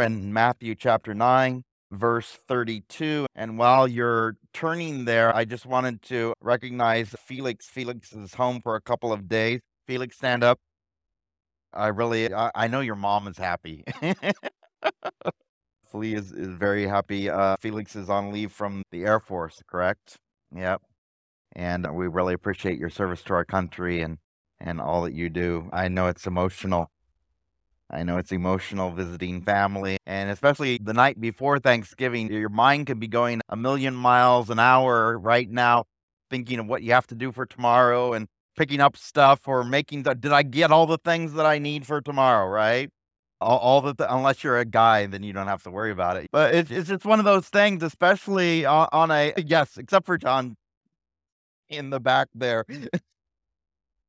in Matthew chapter 9, verse 32. And while you're turning there, I just wanted to recognize Felix. Felix is home for a couple of days. Felix, stand up. I really, I, I know your mom is happy. Flea is, is very happy. Uh, Felix is on leave from the Air Force, correct? Yep. And we really appreciate your service to our country and, and all that you do. I know it's emotional. I know it's emotional visiting family, and especially the night before Thanksgiving, your mind could be going a million miles an hour right now, thinking of what you have to do for tomorrow and picking up stuff or making the, did I get all the things that I need for tomorrow, right? All, all the th- unless you're a guy, then you don't have to worry about it. But it's it's just one of those things, especially on, on a yes, except for John in the back there.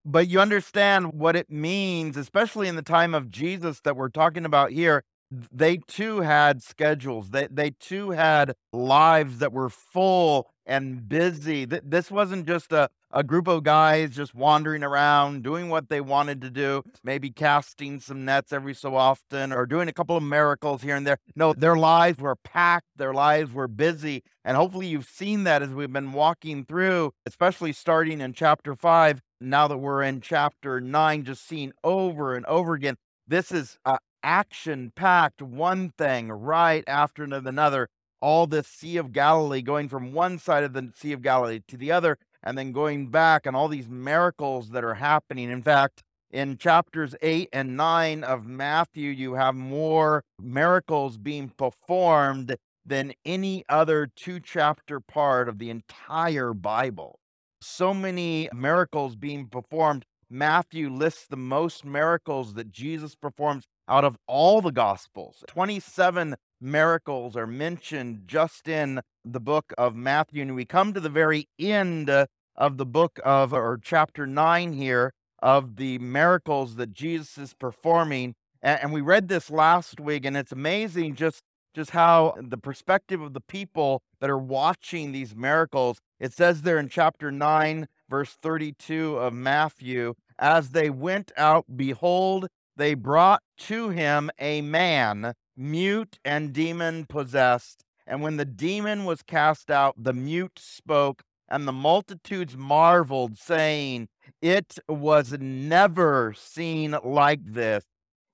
but you understand what it means, especially in the time of Jesus that we're talking about here. They too had schedules. They they too had lives that were full and busy. This wasn't just a, a group of guys just wandering around doing what they wanted to do, maybe casting some nets every so often or doing a couple of miracles here and there. No, their lives were packed, their lives were busy. And hopefully you've seen that as we've been walking through, especially starting in chapter five. Now that we're in chapter nine, just seeing over and over again. This is uh, action packed, one thing right after another all this Sea of Galilee, going from one side of the Sea of Galilee to the other, and then going back, and all these miracles that are happening. In fact, in chapters 8 and 9 of Matthew, you have more miracles being performed than any other two chapter part of the entire Bible. So many miracles being performed. Matthew lists the most miracles that Jesus performs out of all the Gospels. 27 miracles are mentioned just in the book of Matthew. And we come to the very end of the book of, or chapter 9 here, of the miracles that Jesus is performing. And, we read this last week, and it's amazing just just how the perspective of the people that are watching these miracles it says there in chapter 9 verse 32 of Matthew as they went out behold they brought to him a man mute and demon possessed. And when the demon was cast out, the mute spoke, and the multitudes marveled, saying, It was never seen like this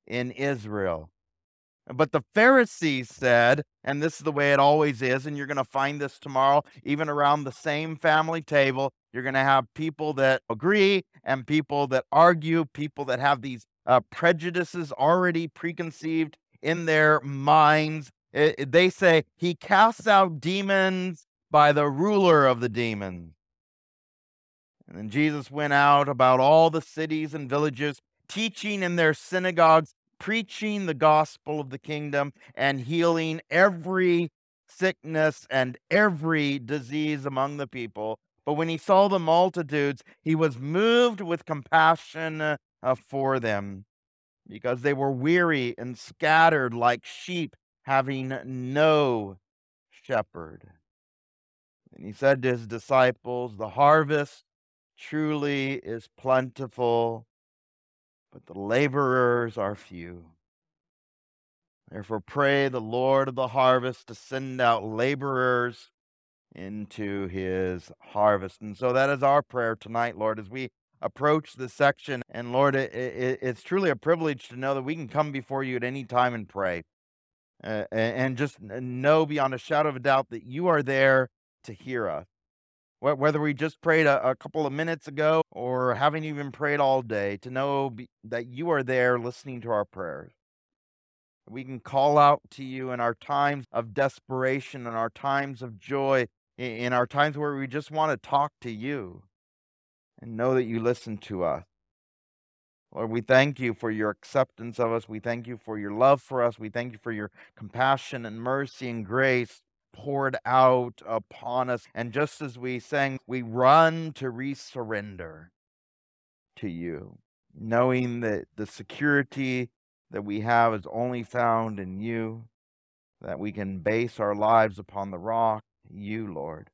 in Israel. But the Pharisees said, and this is the way it always is, and you're going to find this tomorrow, even around the same family table. You're going to have people that agree and people that argue, people that have these uh, prejudices already preconceived in their minds. It, it, they say, He casts out demons by the ruler of the demons. And then Jesus went out about all the cities and villages, teaching in their synagogues, preaching the gospel of the kingdom, and healing every sickness and every disease among the people. But when he saw the multitudes, he was moved with compassion uh, for them because they were weary and scattered like sheep, having no shepherd. And he said to his disciples, The harvest truly is plentiful, but the laborers are few. Therefore, pray the Lord of the harvest to send out laborers into his harvest. And so that is our prayer tonight, Lord, as we approach this section. And Lord, it, it, it's truly a privilege to know that we can come before you at any time and pray. Uh, and just know beyond a shadow of a doubt that you are there to hear us. Whether we just prayed a, a couple of minutes ago or haven't even prayed all day, to know be, that you are there listening to our prayers. We can call out to you in our times of desperation, in our times of joy, in our times where we just want to talk to you and know that you listen to us. Lord, we thank you for your acceptance of us. We thank you for your love for us. We thank you for your compassion and mercy and grace poured out upon us. And just as we sang, we run to resurrender to you, knowing that the security that we have is only found in you, that we can base our lives upon the rock, you, Lord.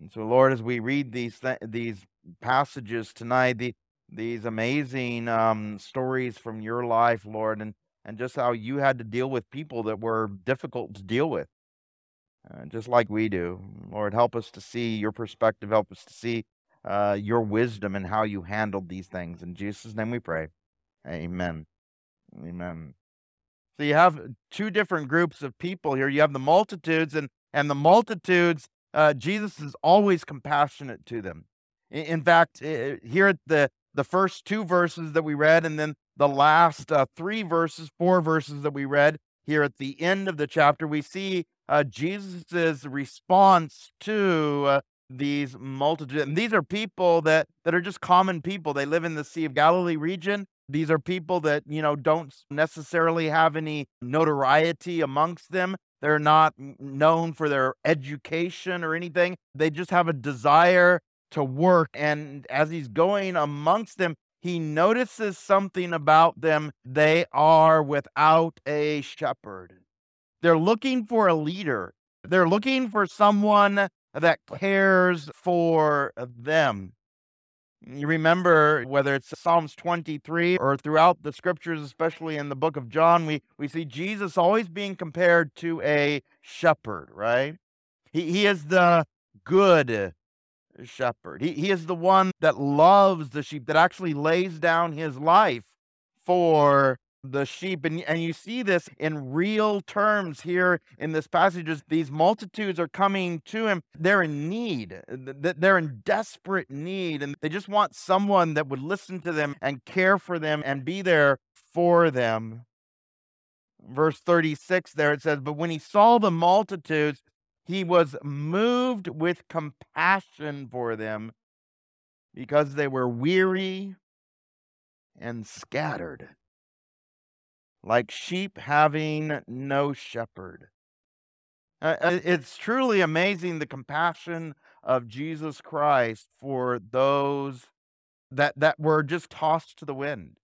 And so, Lord, as we read these th- these passages tonight, the, these amazing um, stories from your life, Lord, and and just how you had to deal with people that were difficult to deal with, uh, just like we do. Lord, help us to see your perspective, help us to see uh, your wisdom and how you handled these things. In Jesus' name we pray. Amen. Amen. So you have two different groups of people here. You have the multitudes, and and the multitudes, uh, Jesus is always compassionate to them. In, in fact, here at the the first two verses that we read, and then the last uh, three verses, four verses that we read here at the end of the chapter, we see uh, Jesus's response to uh, these multitudes. And these are people that that are just common people. They live in the Sea of Galilee region. These are people that, you know, don't necessarily have any notoriety amongst them. They're not known for their education or anything. They just have a desire to work. And as he's going amongst them, he notices something about them. They are without a shepherd. They're looking for a leader. They're looking for someone that cares for them. You remember whether it's Psalms 23 or throughout the scriptures, especially in the book of John, we, we see Jesus always being compared to a shepherd, right? He, he is the good shepherd. He, he is the one that loves the sheep, that actually lays down his life for the sheep. And, and you see this in real terms here in this passage. These multitudes are coming to him. They're in need. Uh, they're in desperate need. And they just want someone that would listen to them and care for them and be there for them. Verse 36 there it says, But when he saw the multitudes, he was moved with compassion for them because they were weary and scattered like sheep having no shepherd. Uh, uh, it's truly amazing the compassion of Jesus Christ for those that that were just tossed to the wind,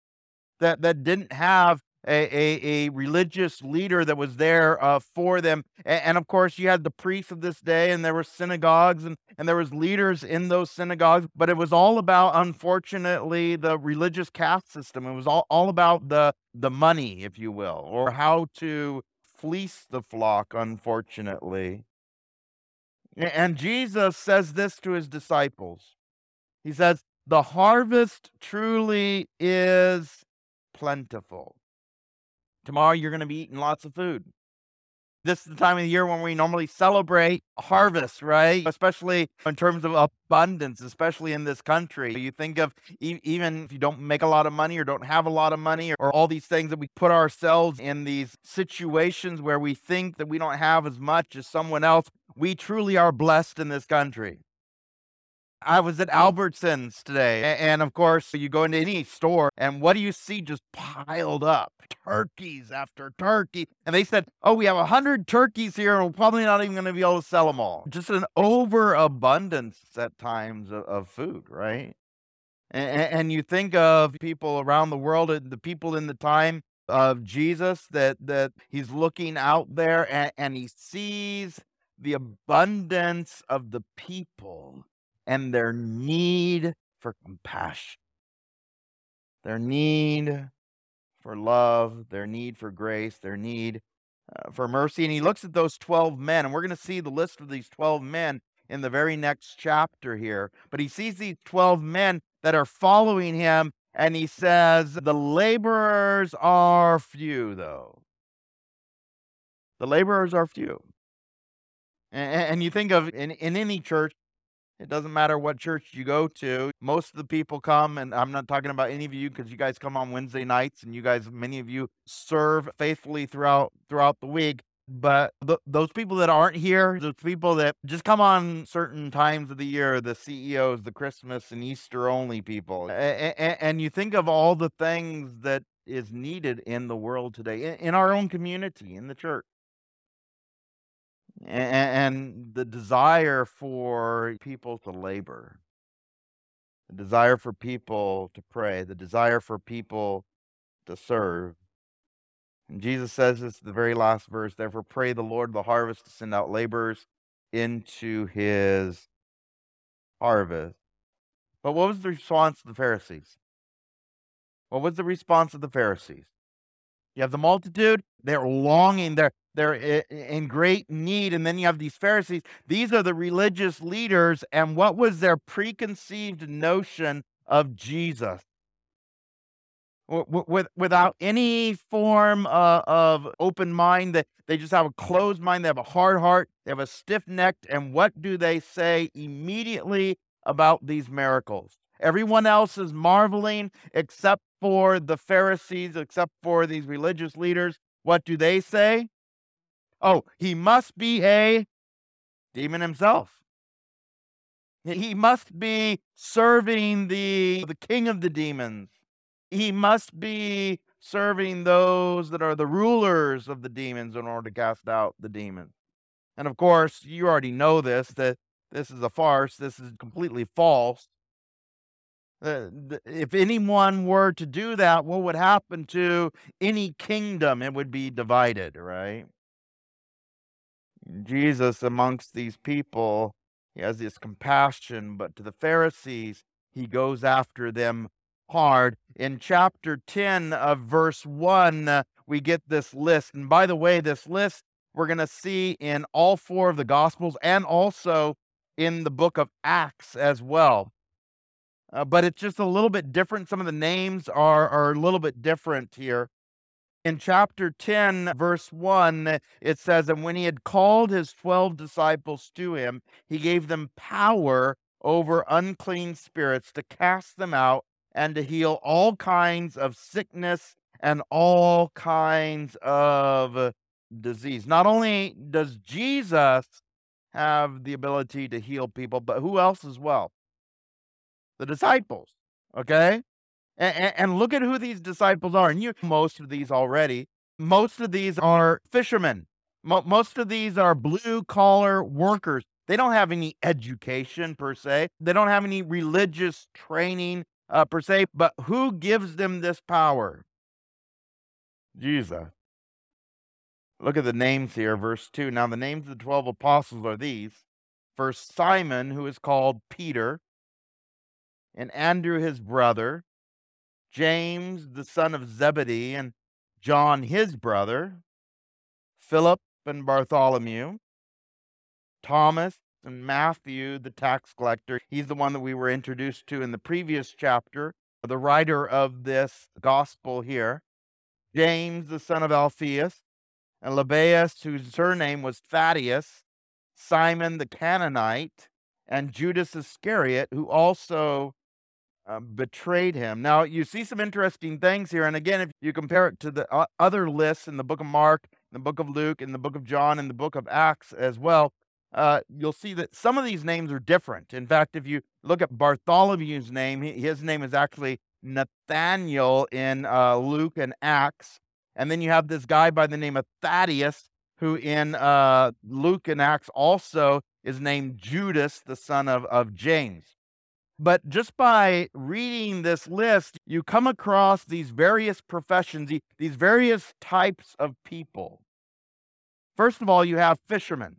that that didn't have a, a, a religious leader that was there uh, for them. And, and, of course, you had the priests of this day, and there were synagogues, and, and there was leaders in those synagogues. But it was all about, unfortunately, the religious caste system. It was all, all about the, the money, if you will, or how to fleece the flock, unfortunately. And Jesus says this to his disciples. He says, The harvest truly is plentiful. Tomorrow you're going to be eating lots of food. This is the time of the year when we normally celebrate harvest, right? Especially in terms of abundance, especially in this country. You think of e- even if you don't make a lot of money or don't have a lot of money or all these things that we put ourselves in these situations where we think that we don't have as much as someone else. We truly are blessed in this country. I was at mm. Albertsons today. And of course, you go into any store, and what do you see just piled up? Turkeys after turkey. And they said, Oh, we have 100 turkeys here, and we're probably not even going to be able to sell them all. Just an overabundance at times of, of food, right? And, and, you think of people around the world, the people in the time of Jesus, that, that he's looking out there and, and he sees the abundance of the people and their need for compassion, their need for love, their need for grace, their need uh, for mercy. And he looks at those 12 men, and we're going to see the list of these 12 men in the very next chapter here. But he sees these 12 men that are following him, and he says, The laborers are few, though. The laborers are few. And, and you think of in, in any church, it doesn't matter what church you go to. Most of the people come, and I'm not talking about any of you because you guys come on Wednesday nights, and you guys, many of you, serve faithfully throughout throughout the week. But th- those people that aren't here, those people that just come on certain times of the year, the CEOs, the Christmas and Easter only people, a- a- and you think of all the things that is needed in the world today, in, in our own community, in the church and, the desire for people to labor, the desire for people to pray, the desire for people to serve. And Jesus says this the very last verse, therefore pray the Lord of the harvest to send out laborers into his harvest. But what was the response of the Pharisees? What was the response of the Pharisees? You have the multitude, they're longing, they're they're in great need. And then you have these Pharisees. These are the religious leaders. And what was their preconceived notion of Jesus? With, without any form uh, of open mind, that they just have a closed mind, they have a hard heart, they have a stiff neck. And what do they say immediately about these miracles? Everyone else is marveling except for the Pharisees, except for these religious leaders. What do they say? Oh, he must be a demon himself. He must be serving the, the king of the demons. He must be serving those that are the rulers of the demons in order to cast out the demons. And of course, you already know this that this is a farce, this is completely false. Uh, if anyone were to do that, what would happen to any kingdom? It would be divided, right? Jesus, amongst these people, he has this compassion, but to the Pharisees, he goes after them hard. In chapter 10 of verse 1, uh, we get this list. And by the way, this list we're going to see in all four of the Gospels and also in the book of Acts as well. Uh, but it's just a little bit different. Some of the names are, are a little bit different here in chapter 10, verse 1, it says, And when he had called his 12 disciples to him, he gave them power over unclean spirits to cast them out and to heal all kinds of sickness and all kinds of disease. Not only does Jesus have the ability to heal people, but who else as well? The disciples. Okay? And, and look at who these disciples are. And you most of these already. Most of these are fishermen. Mo- most of these are blue collar workers. They don't have any education per se. They don't have any religious training uh, per se. But who gives them this power? Jesus. Look at the names here, verse 2. Now, the names of the 12 apostles are these First, Simon, who is called Peter, and Andrew, his brother, James, the son of Zebedee, and John, his brother, Philip and Bartholomew, Thomas and Matthew, the tax collector. He's the one that we were introduced to in the previous chapter, the writer of this gospel here. James, the son of Alphaeus, and Lebbaeus, whose surname was Thaddeus, Simon the Canaanite, and Judas Iscariot, who also uh, betrayed him. Now, you see some interesting things here. And again, if you compare it to the uh, other lists in the book of Mark, the book of Luke, in the book of John, in the book of Acts as well, uh, you'll see that some of these names are different. In fact, if you look at Bartholomew's name, his name is actually Nathaniel in uh, Luke and Acts. And then you have this guy by the name of Thaddeus, who in uh, Luke and Acts also is named Judas, the son of, of James. But just by reading this list, you come across these various professions, these various types of people. First of all, you have fishermen.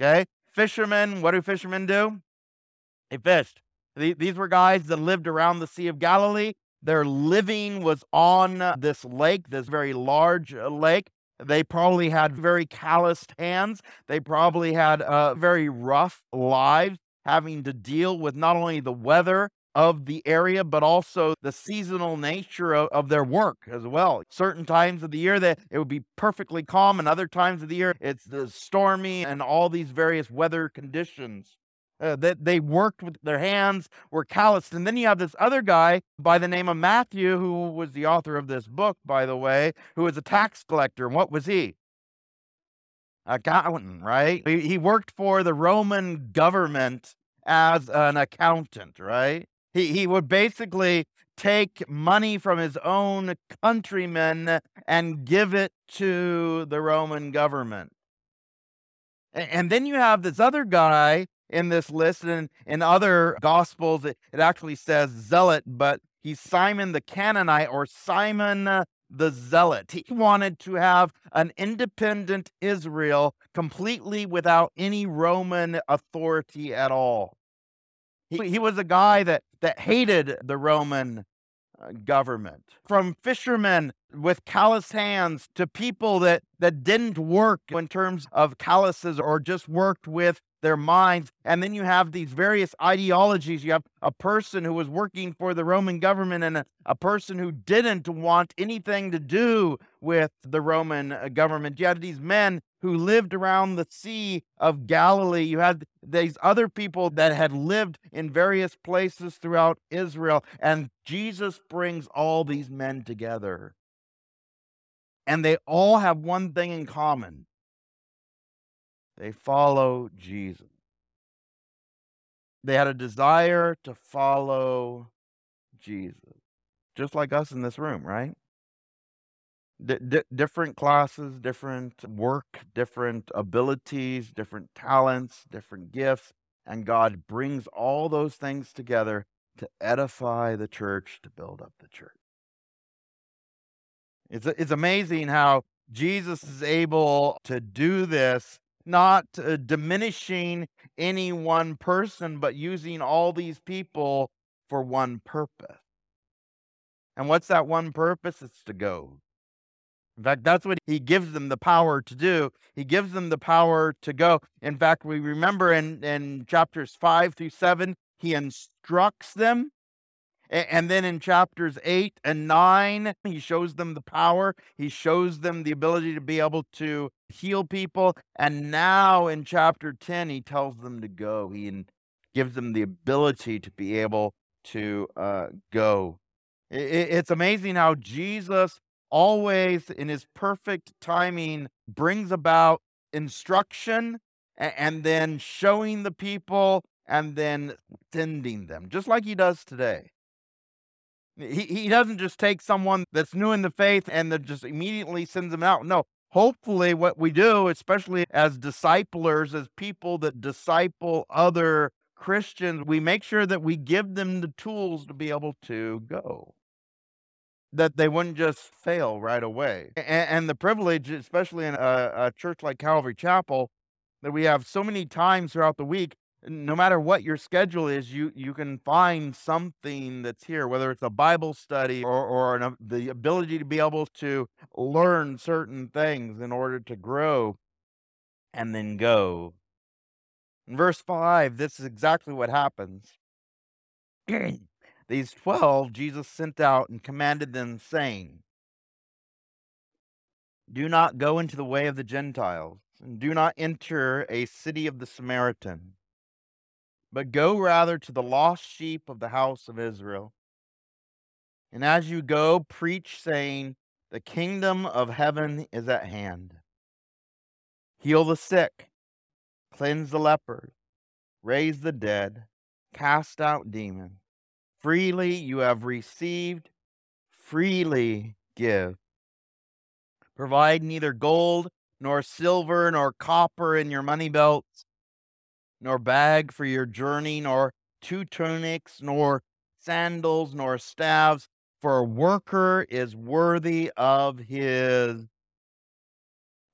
Okay? Fishermen, what do fishermen do? They fished. These were guys that lived around the Sea of Galilee. Their living was on this lake, this very large uh, lake. They probably had very calloused hands. They probably had uh, very rough lives having to deal with not only the weather of the area, but also the seasonal nature of, of, their work as well. Certain times of the year that it would be perfectly calm, and other times of the year it's the stormy and all these various weather conditions. Uh, that they worked with their hands, were calloused. And then you have this other guy by the name of Matthew, who was the author of this book, by the way, who was a tax collector. And what was he? Accountant, right? He, he worked for the Roman government as an accountant, right? He, he would basically take money from his own countrymen and give it to the Roman government. And, and then you have this other guy in this list, and in other gospels, it, it actually says zealot, but he's Simon the Canaanite or Simon uh, the zealot. He wanted to have an independent Israel completely without any Roman authority at all. He, he was a guy that, that hated the Roman uh, government. From fishermen, with calloused hands to people that, that didn't work in terms of calluses or just worked with their minds. And then you have these various ideologies. You have a person who was working for the Roman government and a, a person who didn't want anything to do with the Roman uh, government. You had these men who lived around the Sea of Galilee. You had these other people that had lived in various places throughout Israel. And Jesus brings all these men together. And they all have one thing in common they follow Jesus. They had a desire to follow Jesus, just like us in this room, right? D- d- different classes, different work, different abilities, different talents, different gifts, and God brings all those things together to edify the church, to build up the church. It's, it's amazing how Jesus is able to do this not uh, diminishing any one person, but using all these people for one purpose. And what's that one purpose? It's to go. In fact, that's what he gives them the power to do. He gives them the power to go. In fact, we remember in, in chapters 5 through 7, he instructs them and then in chapters 8 and 9, he shows them the power. He shows them the ability to be able to heal people. And now in chapter 10, he tells them to go. He gives them the ability to be able to uh, go. It's amazing how Jesus always, in his perfect timing, brings about instruction and then showing the people and then sending them, just like he does today. He, he doesn't just take someone that's new in the faith and then just immediately sends them out. No, hopefully, what we do, especially as disciplers, as people that disciple other Christians, we make sure that we give them the tools to be able to go. That they wouldn't just fail right away. And, and the privilege, especially in a, a church like Calvary Chapel, that we have so many times throughout the week no matter what your schedule is, you you can find something that's here, whether it's a Bible study or or an, uh, the ability to be able to learn certain things in order to grow and then go. In verse 5, this is exactly what happens. These 12 Jesus sent out and commanded them, saying, Do not go into the way of the Gentiles, and do not enter a city of the Samaritan but go rather to the lost sheep of the house of Israel. And as you go, preach, saying, The kingdom of heaven is at hand. Heal the sick, cleanse the lepers, raise the dead, cast out demons. Freely you have received, freely give. Provide neither gold, nor silver, nor copper in your money belts nor bag for your journey, nor two tunics, nor sandals, nor staves, for a worker is worthy of his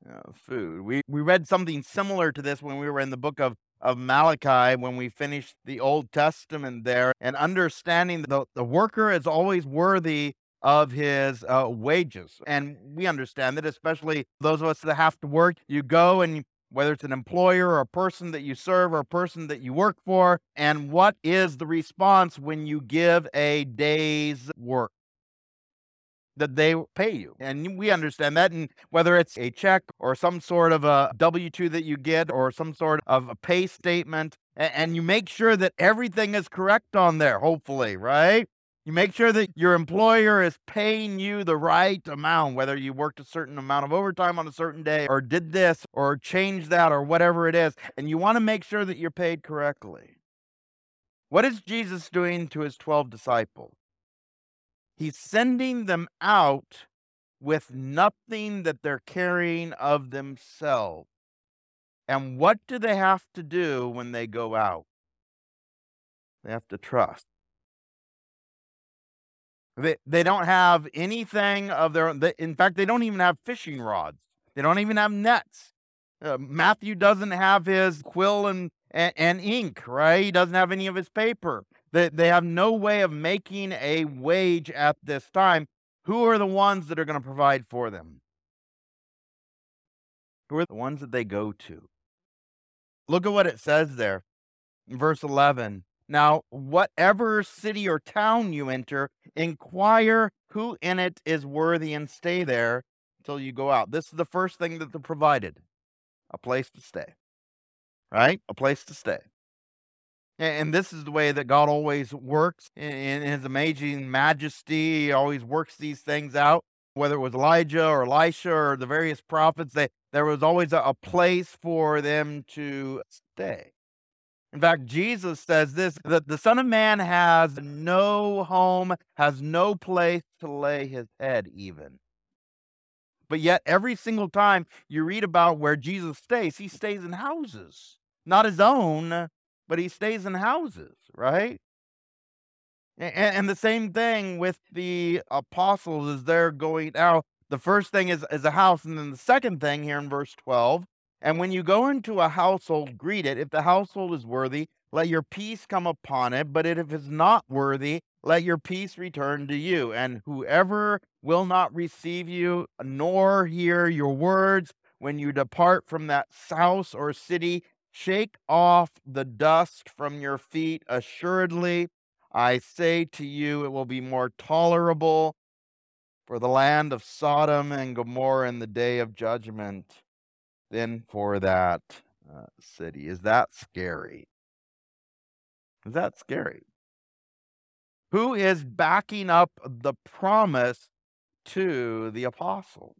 uh, food. We, we read something similar to this when we were in the book of, of Malachi, when we finished the Old Testament there, and understanding the, the worker is always worthy of his uh, wages. And we understand that, especially those of us that have to work, you go and whether it's an employer or a person that you serve or a person that you work for, and what is the response when you give a day's work? That they pay you. And we understand that. And whether it's a check or some sort of a W 2 that you get or some sort of a pay statement, and you make sure that everything is correct on there, hopefully, right? You make sure that your employer is paying you the right amount, whether you worked a certain amount of overtime on a certain day, or did this, or changed that, or whatever it is. And you want to make sure that you're paid correctly. What is Jesus doing to his 12 disciples? He's sending them out with nothing that they're carrying of themselves. And what do they have to do when they go out? They have to trust. They, they don't have anything of their own. They, in fact, they don't even have fishing rods. They don't even have nets. Uh, Matthew doesn't have his quill and, and, and, ink, right? He doesn't have any of his paper. They, they have no way of making a wage at this time. who are the ones that are going to provide for them? Who are the ones that they go to? Look at what it says there in verse 11. Now, whatever city or town you enter, inquire who in it is worthy and stay there until you go out. This is the first thing that they're provided a place to stay, right? A place to stay. And this is the way that God always works in his amazing majesty. He always works these things out, whether it was Elijah or Elisha or the various prophets, they, there was always a, a place for them to stay. In fact, Jesus says this that the Son of Man has no home, has no place to lay his head, even. But yet, every single time you read about where Jesus stays, he stays in houses, not his own, but he stays in houses, right? And, the same thing with the apostles as they're going out. The first thing is, is a house, and then the second thing here in verse 12 and when you go into a household, greet it. If the household is worthy, let your peace come upon it. But if it's not worthy, let your peace return to you. And whoever will not receive you, nor hear your words, when you depart from that house or city, shake off the dust from your feet. Assuredly, I say to you, it will be more tolerable for the land of Sodom and Gomorrah in the day of judgment than for that uh, city. Is that scary? Is that scary? Who is backing up the promise to the apostle?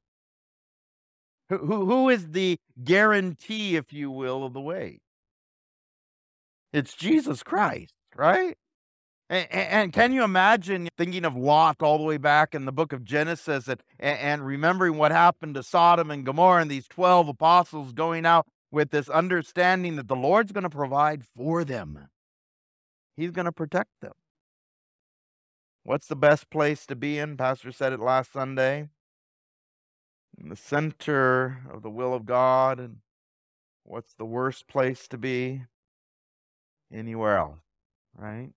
Who, who, who is the guarantee, if you will, of the way? It's Jesus Christ, right? And, and, can you imagine thinking of Lot all the way back in the book of Genesis and, and remembering what happened to Sodom and Gomorrah and these 12 apostles going out with this understanding that the Lord's going to provide for them? He's going to protect them. What's the best place to be in? Pastor said it last Sunday. In the center of the will of God. And what's the worst place to be? Anywhere else, right?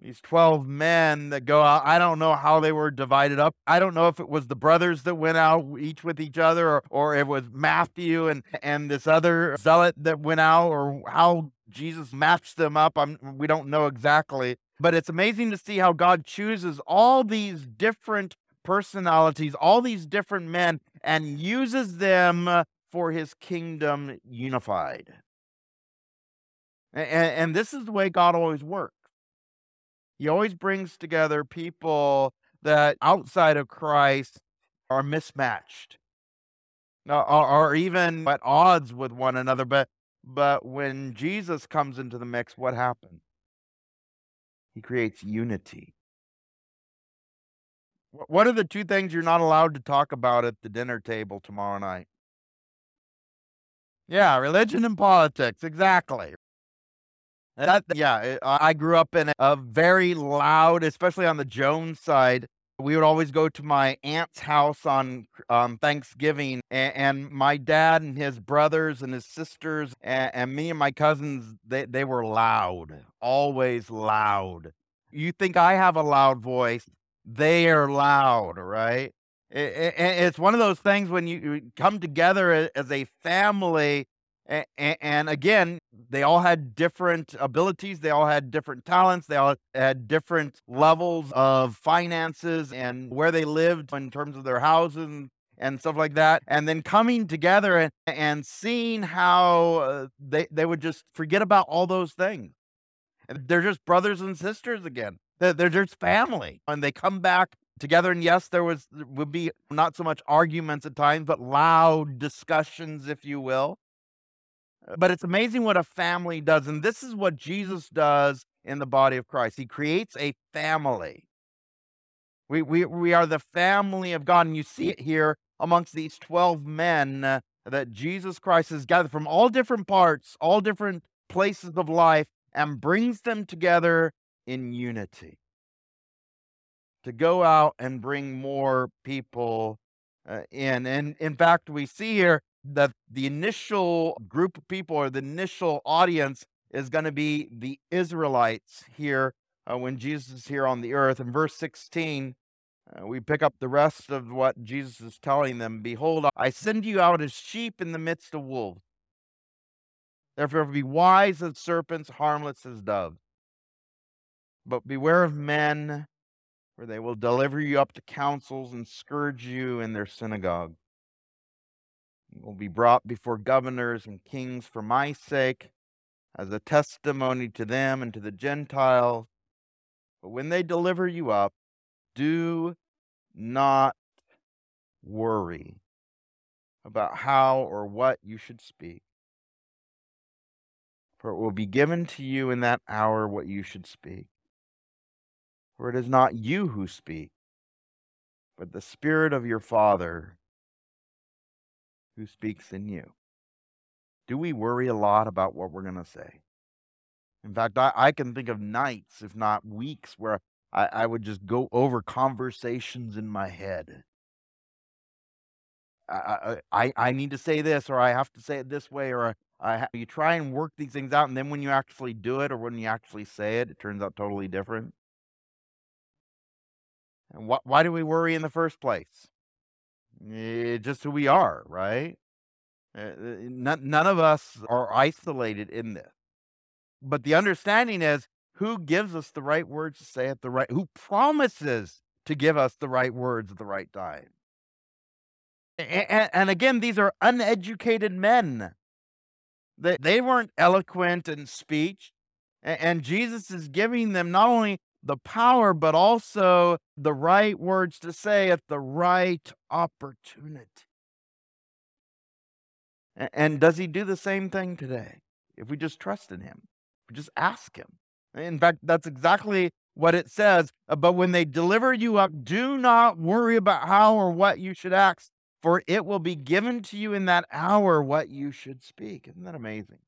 These 12 men that go out. I don't know how they were divided up. I don't know if it was the brothers that went out each with each other or, or it was Matthew and, and this other zealot that went out or how Jesus matched them up. I'm, we don't know exactly. But it's amazing to see how God chooses all these different personalities, all these different men, and uses them uh, for his kingdom unified. And, and this is the way God always works. He always brings together people that outside of Christ are mismatched or, even at odds with one another. But but when Jesus comes into the mix, what happens? He creates unity. What are the two things you're not allowed to talk about at the dinner table tomorrow night? Yeah, religion and politics, exactly. That, yeah, I grew up in a very loud, especially on the Jones side. We would always go to my aunt's house on um, Thanksgiving, and, and, my dad and his brothers and his sisters and, and me and my cousins, they, they were loud, always loud. You think I have a loud voice? They are loud, right? It, it, it's one of those things when you come together as a family and, and, again, they all had different abilities. They all had different talents. They all had different levels of finances and where they lived in terms of their houses and stuff like that. And then coming together and, and seeing how uh, they, they would just forget about all those things. They're just brothers and sisters again. They're, they're just family. And they come back together. And yes, there was would be not so much arguments at times, but loud discussions, if you will. But it's amazing what a family does. And this is what Jesus does in the body of Christ. He creates a family. We, we, we are the family of God. And you see it here amongst these 12 men uh, that Jesus Christ has gathered from all different parts, all different places of life, and brings them together in unity to go out and bring more people uh, in. And in fact, we see here that the initial group of people or the initial audience is going to be the Israelites here uh, when Jesus is here on the earth. In verse 16, Uh, we pick up the rest of what Jesus is telling them Behold, I send you out as sheep in the midst of wolves. Therefore, be wise as serpents, harmless as doves. But beware of men, for they will deliver you up to councils and scourge you in their synagogue. Will be brought before governors and kings for my sake, as a testimony to them and to the Gentiles. But when they deliver you up, do not worry about how or what you should speak for it will be given to you in that hour what you should speak. For it is not you who speak, but the Spirit of your Father who speaks in you. Do we worry a lot about what we're going to say? In fact, I, I, can think of nights, if not weeks, where I, I would just go over conversations in my head. I, I, I need to say this, or I have to say it this way, or uh, you try and work these things out, and then when you actually do it or when you actually say it, it turns out totally different. And wh- why do we worry in the first place? It's just who we are, right? Uh, none, none of us are isolated in this. But the understanding is who gives us the right words to say at the right, who promises to give us the right words at the right time. And, and again, these are uneducated men. They, they weren't eloquent in speech. And Jesus is giving them not only the power, but also the right words to say at the right opportunity. And, does he do the same thing today? If we just trust in him, we just ask him. In fact, that's exactly what it says. Uh, but when they deliver you up, do not worry about how or what you should ask, for it will be given to you in that hour what you should speak. Isn't that amazing?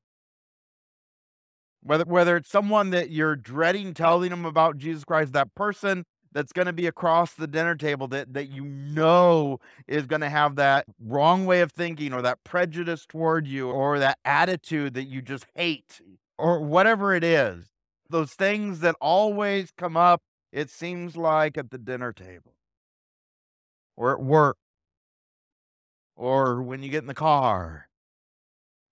Whether whether it's someone that you're dreading telling them about Jesus Christ, that person that's going to be across the dinner table that that you know is going to have that wrong way of thinking or that prejudice toward you or that attitude that you just hate or whatever it is. Those things that always come up, it seems like at the dinner table or at work or when you get in the car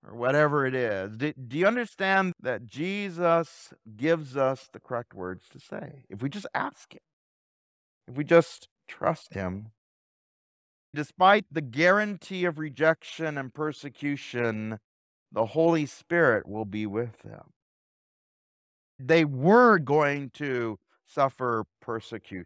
or whatever it is. Do, do, you understand that Jesus gives us the correct words to say? If we just ask Him, if we just trust Him, despite the guarantee of rejection and persecution, the Holy Spirit will be with them. They were going to suffer persecution.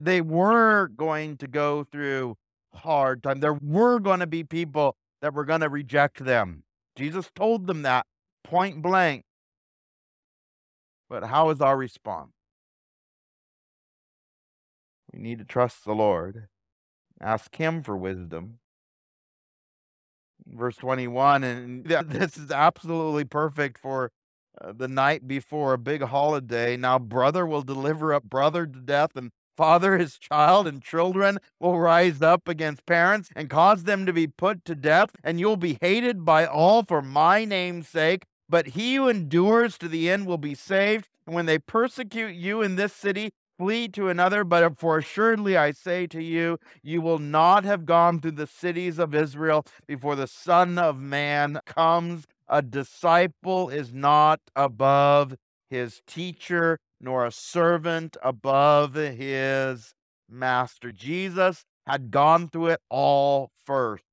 They were going to go through hard time. There were going to be people that were going to reject them. Jesus told them that point blank. But how is our response? We need to trust the Lord, ask Him for wisdom. Verse 21, and this is absolutely perfect for uh, the night before a big holiday. Now, brother will deliver up brother to death, and father, his child, and children will rise up against parents and cause them to be put to death, and you'll be hated by all for my name's sake. But he who endures to the end will be saved. And when they persecute you in this city, flee to another. But for assuredly I say to you, you will not have gone through the cities of Israel before the Son of Man comes. A disciple is not above his teacher, nor a servant above his master. Jesus had gone through it all first.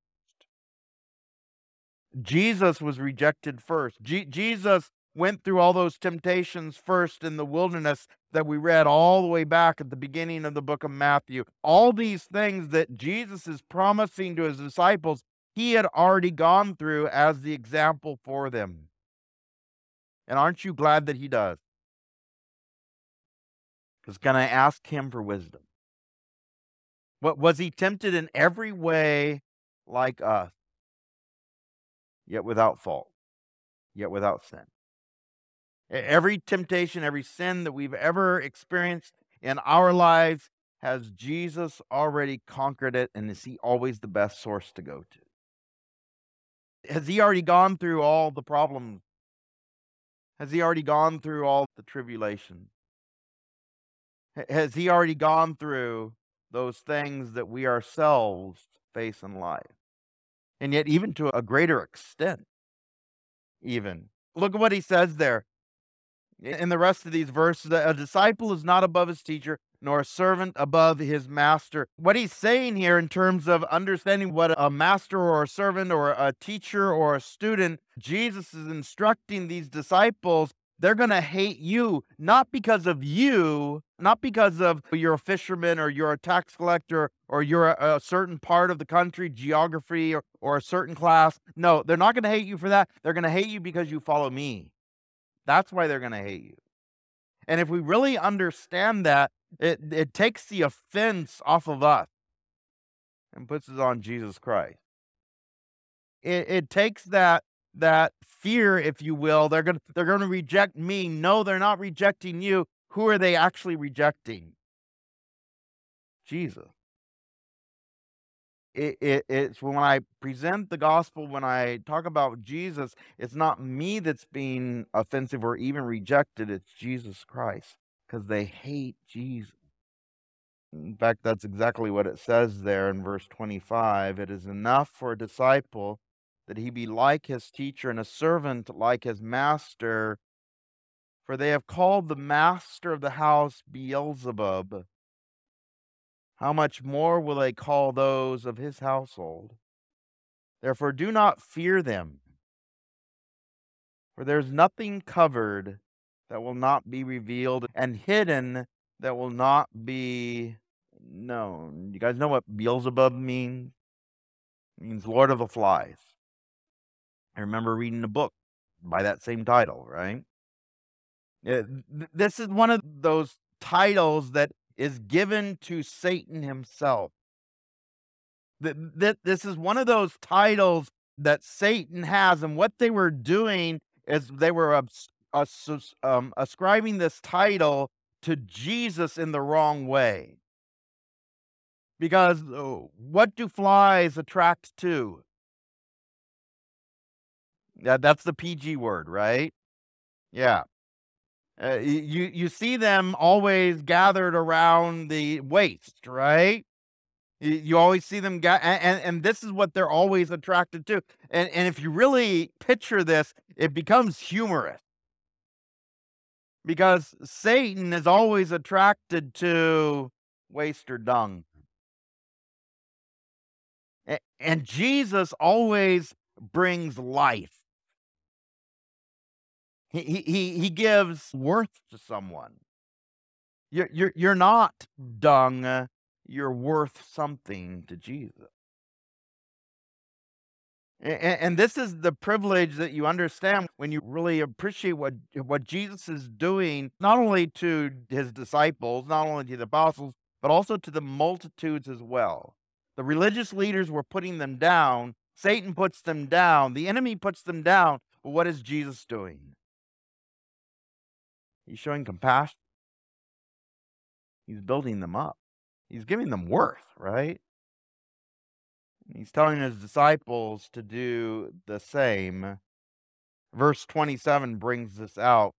Jesus was rejected first. Je- Jesus went through all those temptations first in the wilderness that we read all the way back at the beginning of the book of Matthew. All these things that Jesus is promising to his disciples, he had already gone through as the example for them. And aren't you glad that he does? Was going to ask him for wisdom. What was he tempted in every way like us, yet without fault, yet without sin? Every temptation, every sin that we've ever experienced in our lives, has Jesus already conquered it? And is he always the best source to go to? Has he already gone through all the problems? Has he already gone through all the tribulations? Has he already gone through those things that we ourselves face in life. And yet, even to a greater extent, even. Look at what he says there in the rest of these verses a disciple is not above his teacher, nor a servant above his master. What he's saying here, in terms of understanding what a master or a servant or a teacher or a student, Jesus is instructing these disciples they're going to hate you, not because of you, not because of you're a fisherman or you're a tax collector or you're a, a certain part of the country, geography, or, or a certain class. No, they're not going to hate you for that. They're going to hate you because you follow me. That's why they're going to hate you. And if we really understand that, it, it takes the offense off of us and puts it on Jesus Christ. It, it takes that that fear, if you will. They're going to, they're going to reject me. No, they're not rejecting you. Who are they actually rejecting? Jesus. It, it, it's when I present the gospel, when I talk about Jesus, it's not me that's being offensive or even rejected, it's Jesus Christ because they hate Jesus. In fact, that's exactly what it says there in verse 25. It is enough for a disciple that he be like his teacher and a servant like his master. For they have called the master of the house Beelzebub. How much more will they call those of his household? Therefore, do not fear them. For there's nothing covered that will not be revealed, and hidden that will not be known. You guys know what Beelzebub means? It means Lord of the Flies. I remember reading a book by that same title, right? This is one of those titles that is given to Satan himself. This is one of those titles that Satan has, and what they were doing is they were um, ascribing this title to Jesus in the wrong way. Because uh, what do flies attract to? Yeah, that's the PG word, right? Yeah. Uh, you you see them always gathered around the waste, right? You, you always see them, ga- and, and this is what they're always attracted to. And and if you really picture this, it becomes humorous because Satan is always attracted to waste or dung, and Jesus always brings life. He, he, he gives worth to someone. You're, you're, you're not dung, uh, you're worth something to Jesus. And, and this is the privilege that you understand when you really appreciate what, what Jesus is doing, not only to his disciples, not only to the apostles, but also to the multitudes as well. The religious leaders were putting them down. Satan puts them down. The enemy puts them down. But what is Jesus doing? He's showing compassion. He's building them up. He's giving them worth, right? He's telling his disciples to do the same. Verse 27 brings this out.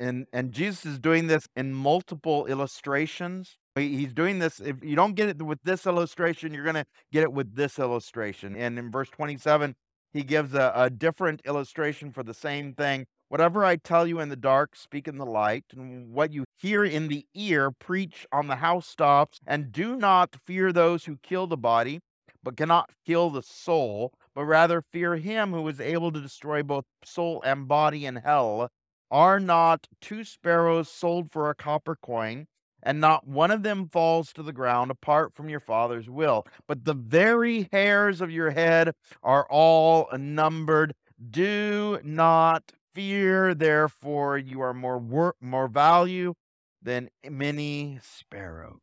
And, and Jesus is doing this in multiple illustrations. He's doing this. If you don't get it with this illustration, you're going to get it with this illustration. And in verse 27, he gives a, a different illustration for the same thing. Whatever I tell you in the dark, speak in the light, and what you hear in the ear, preach on the housetops, and do not fear those who kill the body, but cannot kill the soul, but rather fear him who is able to destroy both soul and body in hell. Are not two sparrows sold for a copper coin? and not one of them falls to the ground apart from your father's will. But the very hairs of your head are all numbered. Do not fear, therefore, you are more wor- more value than many sparrows.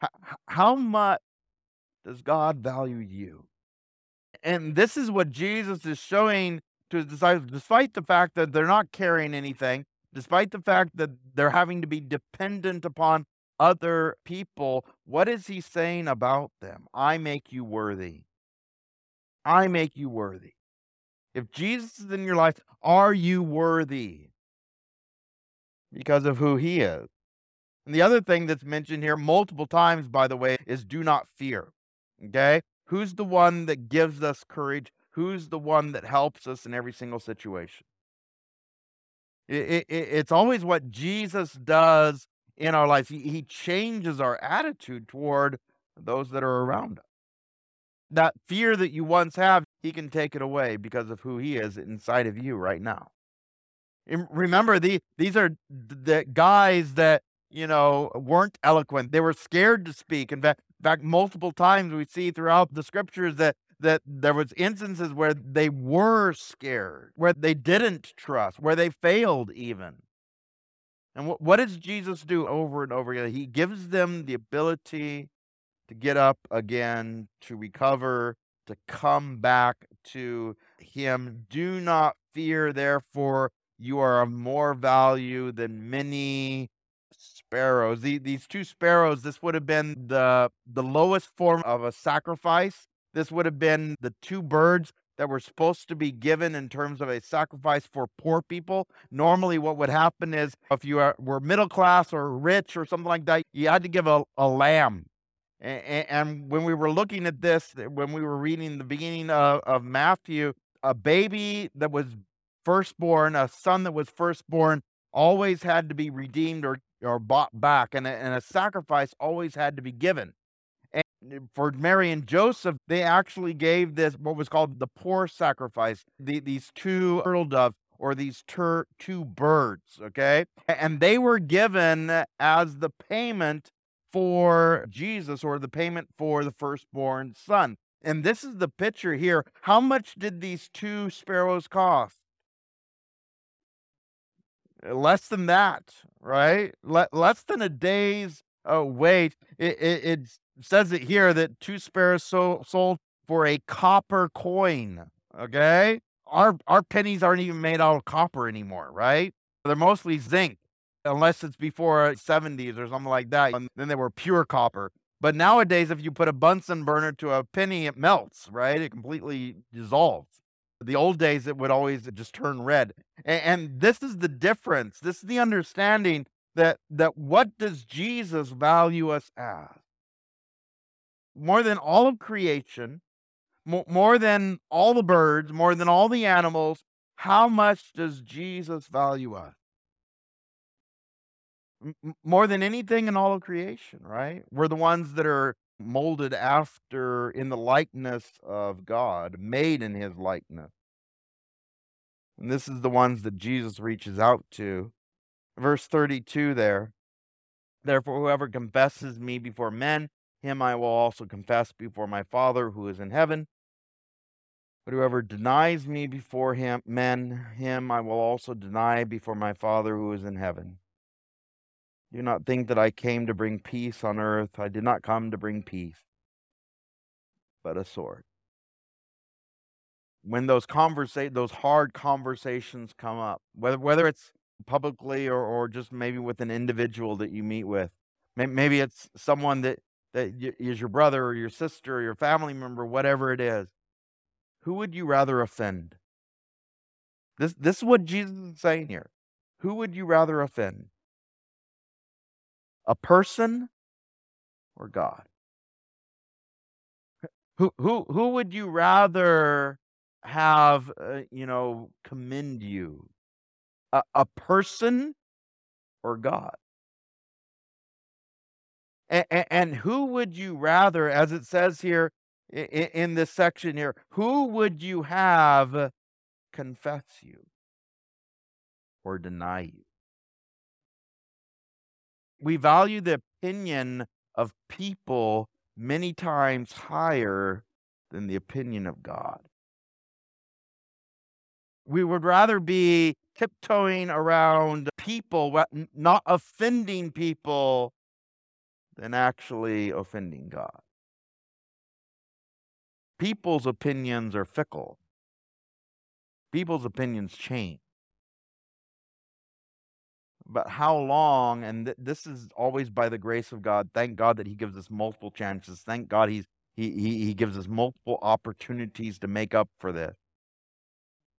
How, how much does God value you? And this is what Jesus is showing to his disciples, despite the fact that they're not carrying anything, despite the fact that they're having to be dependent upon other people. What is he saying about them? I make you worthy. I make you worthy. If Jesus is in your life, are you worthy? Because of who he is. And the other thing that's mentioned here multiple times, by the way, is do not fear. Okay? Who's the one that gives us courage? Who's the one that helps us in every single situation? It, it, it's always what Jesus does in our lives. He, he changes our attitude toward those that are around us. That fear that you once have, he can take it away because of who he is inside of you right now. And remember, the, these are the guys that you know, weren't eloquent. They were scared to speak. In fact, in fact, multiple times we see throughout the scriptures that that there was instances where they were scared, where they didn't trust, where they failed even. And what, what does Jesus do over and over again? He gives them the ability to get up again, to recover, to come back to Him. Do not fear, therefore, you are of more value than many sparrows. The, these two sparrows, this would have been the the lowest form of a sacrifice. This would have been the two birds that were supposed to be given in terms of a sacrifice for poor people. Normally, what would happen is if you were middle class or rich or something like that, you had to give a, a lamb. And, and when we were looking at this, when we were reading the beginning of, of Matthew, a baby that was firstborn, a son that was firstborn, always had to be redeemed or or bought back, and a, and a sacrifice always had to be given. And uh, for Mary and Joseph, they actually gave this what was called the poor sacrifice. The, these two turtle doves or these two birds, okay, and they were given as the payment for Jesus or the payment for the firstborn son. And this is the picture here. How much did these two sparrows cost? less than that, right? Le- less than a day's uh, wait. It, it, it, says it here that two sparrows so, sold for a copper coin. Okay, our our pennies aren't even made out of copper anymore, right? They're mostly zinc, unless it's before uh, 70s or something like that. And then they were pure copper. But nowadays, if you put a Bunsen burner to a penny, it melts, right? It completely dissolves. The old days, it would always just turn red. And, and this is the difference. This is the understanding that, that what does Jesus value us as? More than all of creation, more, more than all the birds, more than all the animals, how much does Jesus value us? More than anything in all of creation, right? We're the ones that are molded after in the likeness of God, made in his likeness. And this is the ones that Jesus reaches out to. Verse 32 there. Therefore, whoever confesses me before men, him I will also confess before my Father who is in heaven. But whoever denies me before him, men, him I will also deny before my Father who is in heaven. Do not think that I came to bring peace on earth. I did not come to bring peace, but a sword. When those conversa- those hard conversations come up, whether whether it's publicly or, or just maybe with an individual that you meet with, maybe it's someone that that is your brother or your sister or your family member, whatever it is. Who would you rather offend? This this is what Jesus is saying here. Who would you rather offend? A person or God? Who who who would you rather have uh, you know commend you? A, a person or God? And, and, who would you rather, as it says here in, in this section here, who would you have confess you or deny you? We value the opinion of people many times higher than the opinion of God. We would rather be tiptoeing around people, not offending people, than actually offending God. People's opinions are fickle. People's opinions change but how long and th- this is always by the grace of god thank god that he gives us multiple chances thank god he's he, he, he gives us multiple opportunities to make up for this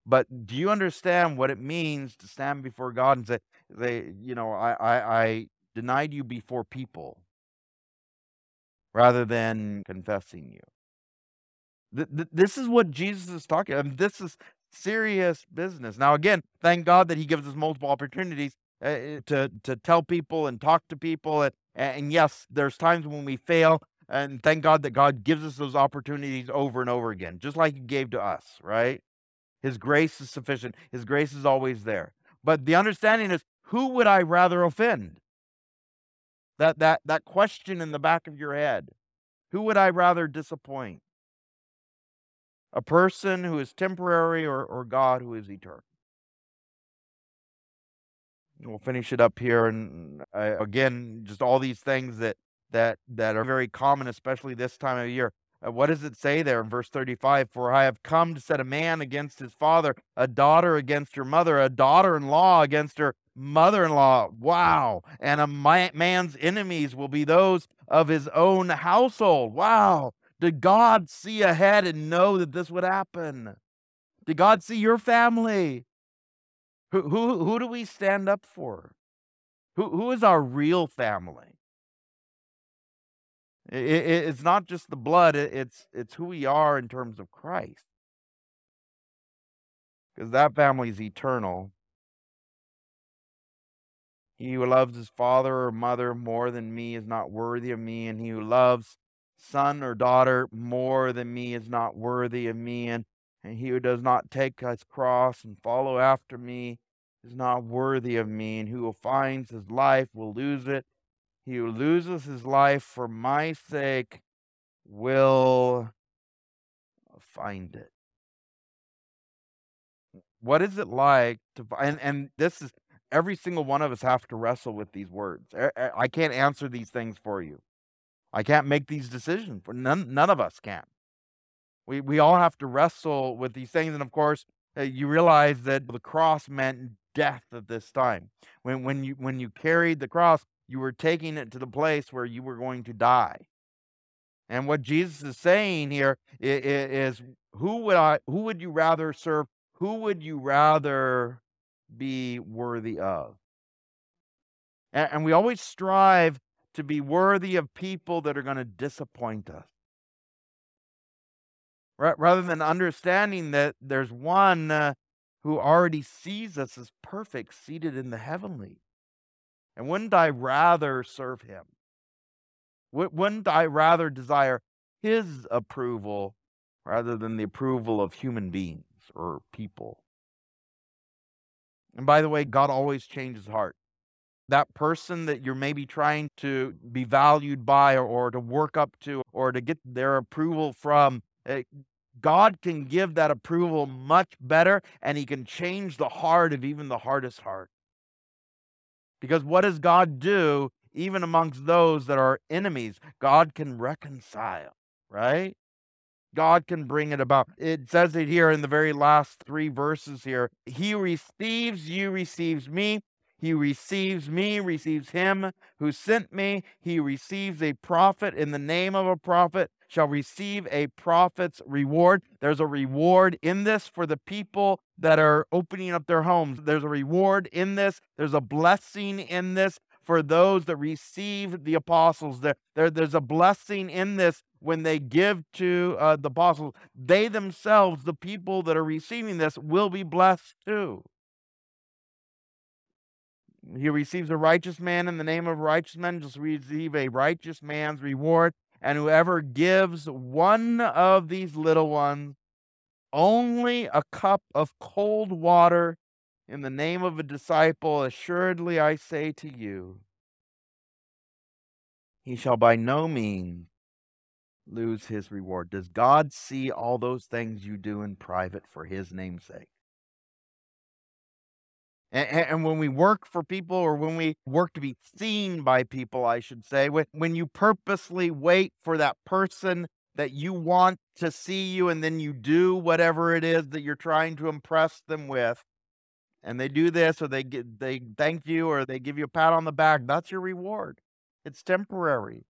but do you understand what it means to stand before god and say, say you know I, I i denied you before people rather than confessing you. Th- th- this is what Jesus is talking. I mean, this is serious business. Now, again, thank God that He gives us multiple opportunities Eh, to to tell people and talk to people. And, and yes, there's times when we fail, and thank God that God gives us those opportunities over and over again, just like He gave to us. Right? His grace is sufficient. His grace is always there. But the understanding is, who would I rather offend? That that that question in the back of your head. Who would I rather disappoint? A person who is temporary or, or God who is eternal? We'll finish it up here and uh, again just all these things that that that are very common especially this time of year. Uh, what does it say there in verse 35 for i have come to set a man against his father a daughter against her mother a daughter-in-law against her mother-in-law. Wow! And a man's enemies will be those of his own household. Wow! Did god see ahead and know that this would happen? Did god see your family who, who, who do we stand up for? Who, who is our real family? It, it, it's not just the blood, it, it's, it's who we are in terms of Christ. Because that family is eternal. He who loves his father or mother more than me is not worthy of me, and he who loves son or daughter more than me is not worthy of me. And and he who does not take his cross and follow after me is not worthy of me, and who finds his life will lose it. He who loses his life for my sake will find it. What is it like to and and this is every single one of us have to wrestle with these words. I can't answer these things for you. I can't make these decisions for none none of us can. We, we all have to wrestle with these things. And of course, uh, you realize that the cross meant death at this time. When, when, you, when you carried the cross, you were taking it to the place where you were going to die. And what Jesus is saying here is, is who would I who would you rather serve? Who would you rather be worthy of? And, and we always strive to be worthy of people that are going to disappoint us rather than understanding that there's one uh, who already sees us as perfect, seated in the heavenly. And wouldn't I rather serve him? Wouldn't I rather desire his approval rather than the approval of human beings or people? And by the way, God always changes heart. That person that you're maybe trying to be valued by or, or to work up to or to get their approval from, eh, God can give that approval much better, and He can change the heart of even the hardest heart. Because what does God do even amongst those that are enemies? God can reconcile, right? God can bring it about. It says it here in the very last three verses here. He receives you, receives me. He receives me, receives him who sent me. He receives a prophet in the name of a prophet shall receive a prophet's reward. There's a reward in this for the people that are opening up their homes. There's a reward in this. There's a blessing in this for those that receive the apostles. There, there there's a blessing in this when they give to uh, the apostles. They themselves, the people that are receiving this, will be blessed too. He receives a righteous man in the name of righteous men, just receive a righteous man's reward. And whoever gives one of these little ones only a cup of cold water in the name of a disciple, assuredly I say to you, he shall by no means lose his reward. Does God see all those things you do in private for his name's sake? And, and, when we work for people, or when we work to be seen by people, I should say, when, when you purposely wait for that person that you want to see you, and then you do whatever it is that you're trying to impress them with, and they do this, or they get, they thank you, or they give you a pat on the back, that's your reward. It's temporary.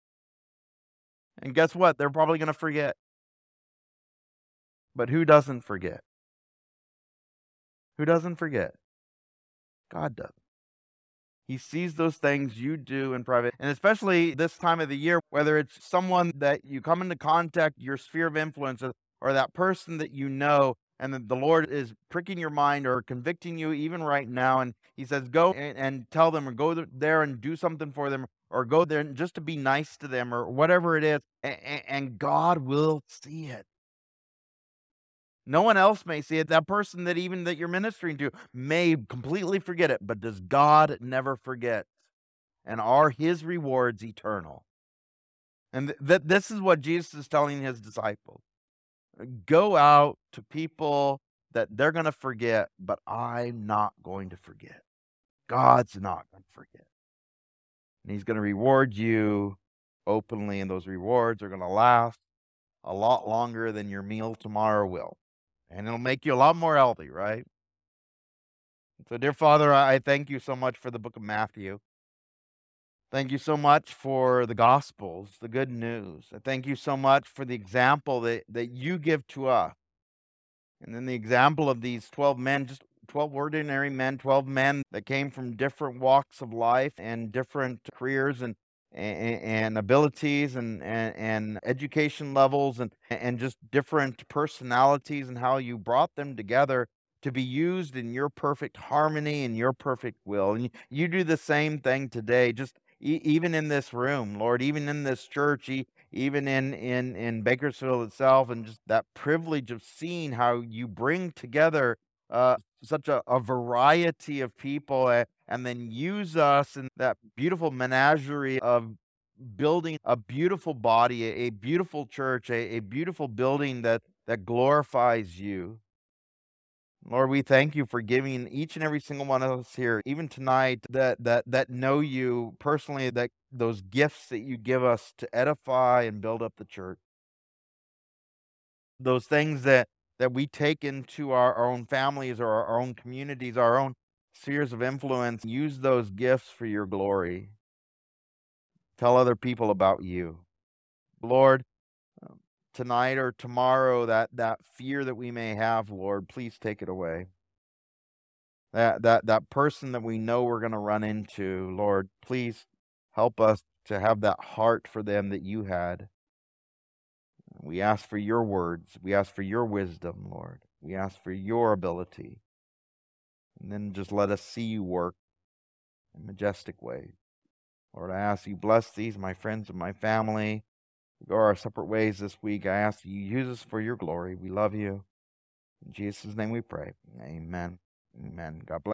And guess what? They're probably going to forget. But who doesn't forget? Who doesn't forget? God does. He sees those things you do in private. And especially this time of the year, whether it's someone that you come into contact, your sphere of influence, or, that person that you know, and the Lord is pricking your mind or convicting you even right now. And He says, Go and, tell them, or go there and do something for them, or go there just to be nice to them, or whatever it is. And God will see it. No one else may see it. That person that even that you're ministering to may completely forget it, but does God never forget? And are his rewards eternal? And th- th- this is what Jesus is telling his disciples. Go out to people that they're going to forget, but I'm not going to forget. God's not going to forget. And he's going to reward you openly, and those rewards are going to last a lot longer than your meal tomorrow will and it'll make you a lot more healthy, right? So, dear Father, I thank you so much for the book of Matthew. Thank you so much for the Gospels, the good news. I thank you so much for the example that, that you give to us. And then the example of these 12 men, just 12 ordinary men, 12 men that came from different walks of life and different careers and and, and abilities and, and, and education levels and, and just different personalities and how you brought them together to be used in your perfect harmony and your perfect will. And you, you do the same thing today, just e- even in this room, Lord, even in this church, e- even in, in, in Bakersfield itself, and just that privilege of seeing how you bring together uh, such a, a variety of people uh, and then use us in that beautiful menagerie of building a beautiful body, a, beautiful church, a, a beautiful building that, that glorifies you. Lord, we thank you for giving each and every single one of us here, even tonight, that that that know you personally, that those gifts that you give us to edify and build up the church. Those things that that we take into our, our own families or our own communities, our own spheres of influence, use those gifts for your glory. Tell other people about you. Lord, um, tonight or tomorrow, that, that fear that we may have, Lord, please take it away. That, that, that person that we know we're going to run into, Lord, please help us to have that heart for them that you had. We ask for your words. We ask for your wisdom, Lord. We ask for your ability. And then just let us see you work in majestic ways. Lord, I ask you bless these, my friends and my family. We go our separate ways this week. I ask you use us for your glory. We love you. In Jesus' name we pray. Amen. Amen. God bless.